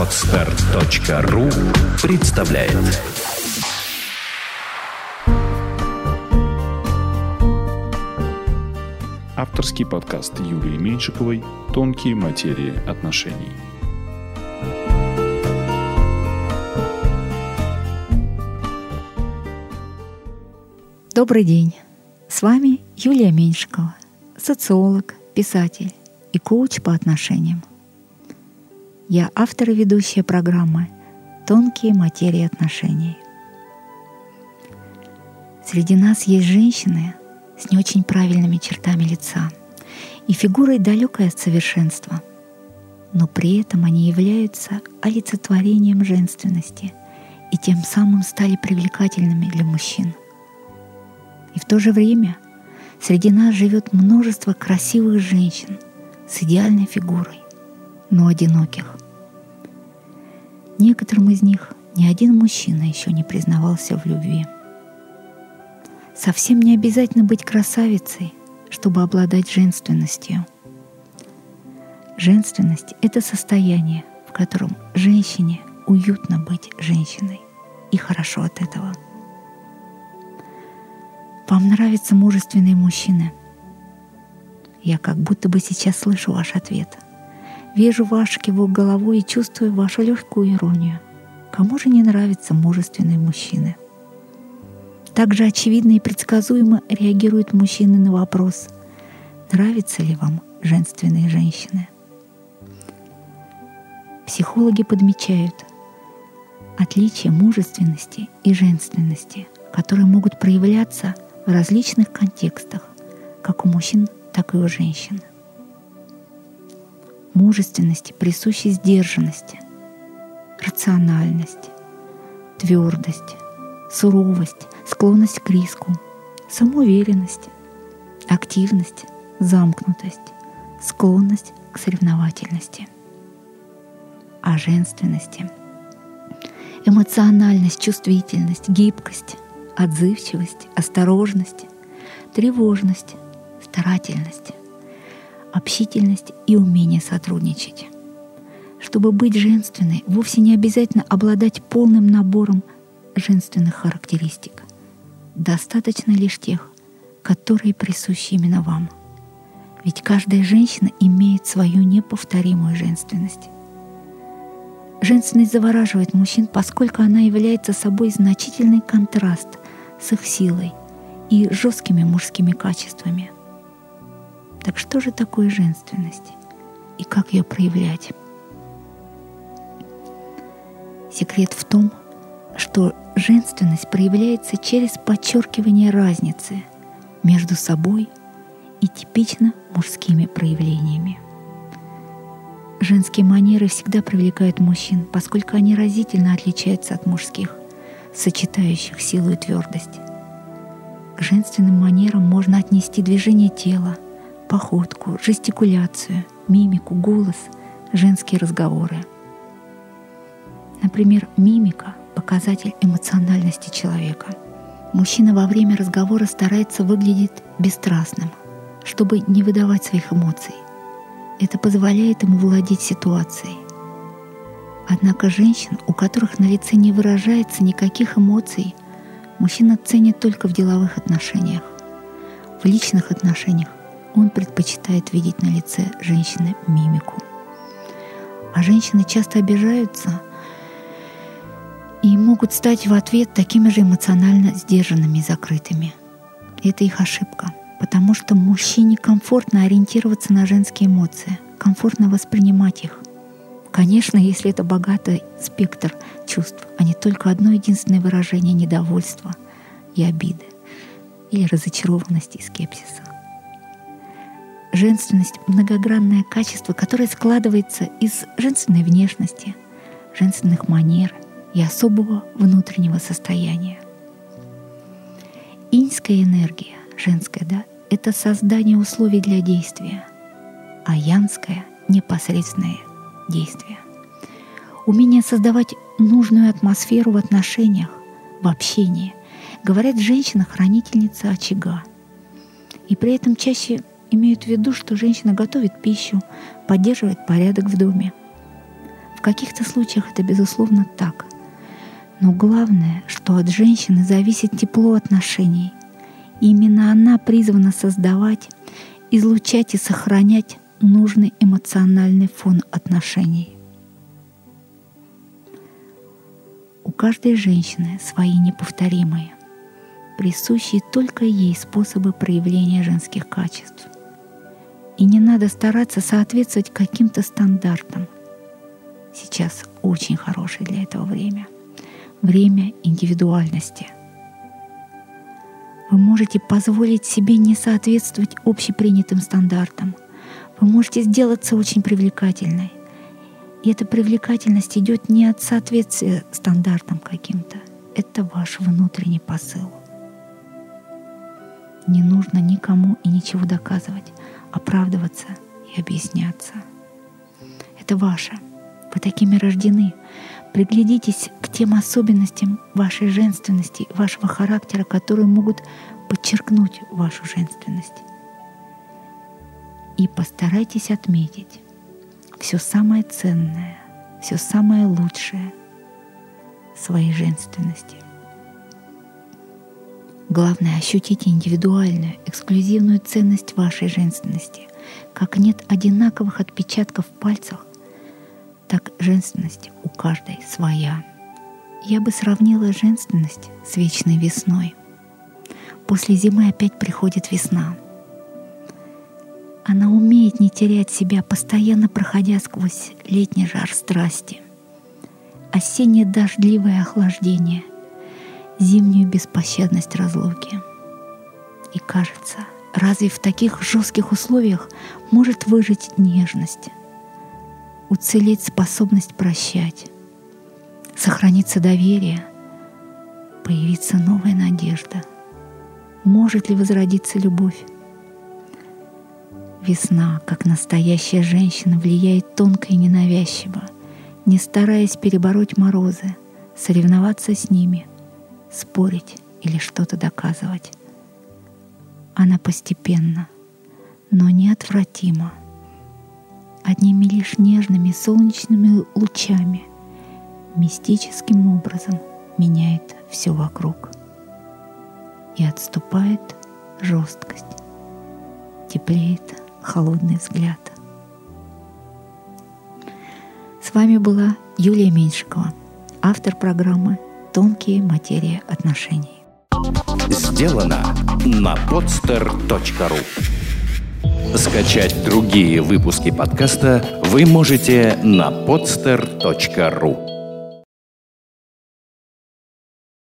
Отстар.ру представляет Авторский подкаст Юлии Меньшиковой «Тонкие материи отношений». Добрый день! С вами Юлия Меньшикова, социолог, писатель и коуч по отношениям. Я автор и ведущая программы «Тонкие материи отношений». Среди нас есть женщины с не очень правильными чертами лица и фигурой далекой от совершенства, но при этом они являются олицетворением женственности и тем самым стали привлекательными для мужчин. И в то же время среди нас живет множество красивых женщин с идеальной фигурой, но одиноких. Некоторым из них ни один мужчина еще не признавался в любви. Совсем не обязательно быть красавицей, чтобы обладать женственностью. Женственность — это состояние, в котором женщине уютно быть женщиной, и хорошо от этого. Вам нравятся мужественные мужчины? Я как будто бы сейчас слышу ваш ответ — Вижу ваш кивок головой и чувствую вашу легкую иронию. Кому же не нравятся мужественные мужчины? Также очевидно и предсказуемо реагируют мужчины на вопрос, нравятся ли вам женственные женщины. Психологи подмечают отличие мужественности и женственности, которые могут проявляться в различных контекстах, как у мужчин, так и у женщин мужественности присущи сдержанности, рациональность, твердость, суровость, склонность к риску, самоуверенность, активность, замкнутость, склонность к соревновательности. А женственности — эмоциональность, чувствительность, гибкость, отзывчивость, осторожность, тревожность, старательность, общительность и умение сотрудничать. Чтобы быть женственной, вовсе не обязательно обладать полным набором женственных характеристик. Достаточно лишь тех, которые присущи именно вам. Ведь каждая женщина имеет свою неповторимую женственность. Женственность завораживает мужчин, поскольку она является собой значительный контраст с их силой и жесткими мужскими качествами – так что же такое женственность и как ее проявлять? Секрет в том, что женственность проявляется через подчеркивание разницы между собой и типично мужскими проявлениями. Женские манеры всегда привлекают мужчин, поскольку они разительно отличаются от мужских, сочетающих силу и твердость. К женственным манерам можно отнести движение тела – походку, жестикуляцию, мимику, голос, женские разговоры. Например, мимика — показатель эмоциональности человека. Мужчина во время разговора старается выглядеть бесстрастным, чтобы не выдавать своих эмоций. Это позволяет ему владеть ситуацией. Однако женщин, у которых на лице не выражается никаких эмоций, мужчина ценит только в деловых отношениях. В личных отношениях он предпочитает видеть на лице женщины мимику. А женщины часто обижаются и могут стать в ответ такими же эмоционально сдержанными и закрытыми. Это их ошибка, потому что мужчине комфортно ориентироваться на женские эмоции, комфортно воспринимать их. Конечно, если это богатый спектр чувств, а не только одно единственное выражение недовольства и обиды или разочарованности и скепсиса. Женственность — многогранное качество, которое складывается из женственной внешности, женственных манер и особого внутреннего состояния. Иньская энергия, женская, да, это создание условий для действия, а янская — непосредственное действие. Умение создавать нужную атмосферу в отношениях, в общении. Говорят, женщина — хранительница очага. И при этом чаще имеют в виду, что женщина готовит пищу, поддерживает порядок в доме. В каких-то случаях это, безусловно, так. Но главное, что от женщины зависит тепло отношений. И именно она призвана создавать, излучать и сохранять нужный эмоциональный фон отношений. У каждой женщины свои неповторимые, присущие только ей способы проявления женских качеств. И не надо стараться соответствовать каким-то стандартам. Сейчас очень хорошее для этого время. Время индивидуальности. Вы можете позволить себе не соответствовать общепринятым стандартам. Вы можете сделаться очень привлекательной. И эта привлекательность идет не от соответствия стандартам каким-то. Это ваш внутренний посыл. Не нужно никому и ничего доказывать, оправдываться и объясняться. Это ваше. Вы такими рождены. Приглядитесь к тем особенностям вашей женственности, вашего характера, которые могут подчеркнуть вашу женственность. И постарайтесь отметить все самое ценное, все самое лучшее своей женственности – Главное, ощутите индивидуальную, эксклюзивную ценность вашей женственности. Как нет одинаковых отпечатков в пальцах, так женственность у каждой своя. Я бы сравнила женственность с вечной весной. После зимы опять приходит весна. Она умеет не терять себя, постоянно проходя сквозь летний жар страсти, осеннее дождливое охлаждение, зимнюю беспощадность разлуки. И кажется, разве в таких жестких условиях может выжить нежность, уцелеть способность прощать, сохраниться доверие, появиться новая надежда? Может ли возродиться любовь? Весна, как настоящая женщина, влияет тонко и ненавязчиво, не стараясь перебороть морозы, соревноваться с ними, спорить или что-то доказывать. Она постепенно, но неотвратимо, одними лишь нежными солнечными лучами, мистическим образом меняет все вокруг. И отступает жесткость, теплеет холодный взгляд. С вами была Юлия Меньшикова, автор программы тонкие материи отношений. Сделано на podster.ru Скачать другие выпуски подкаста вы можете на podster.ru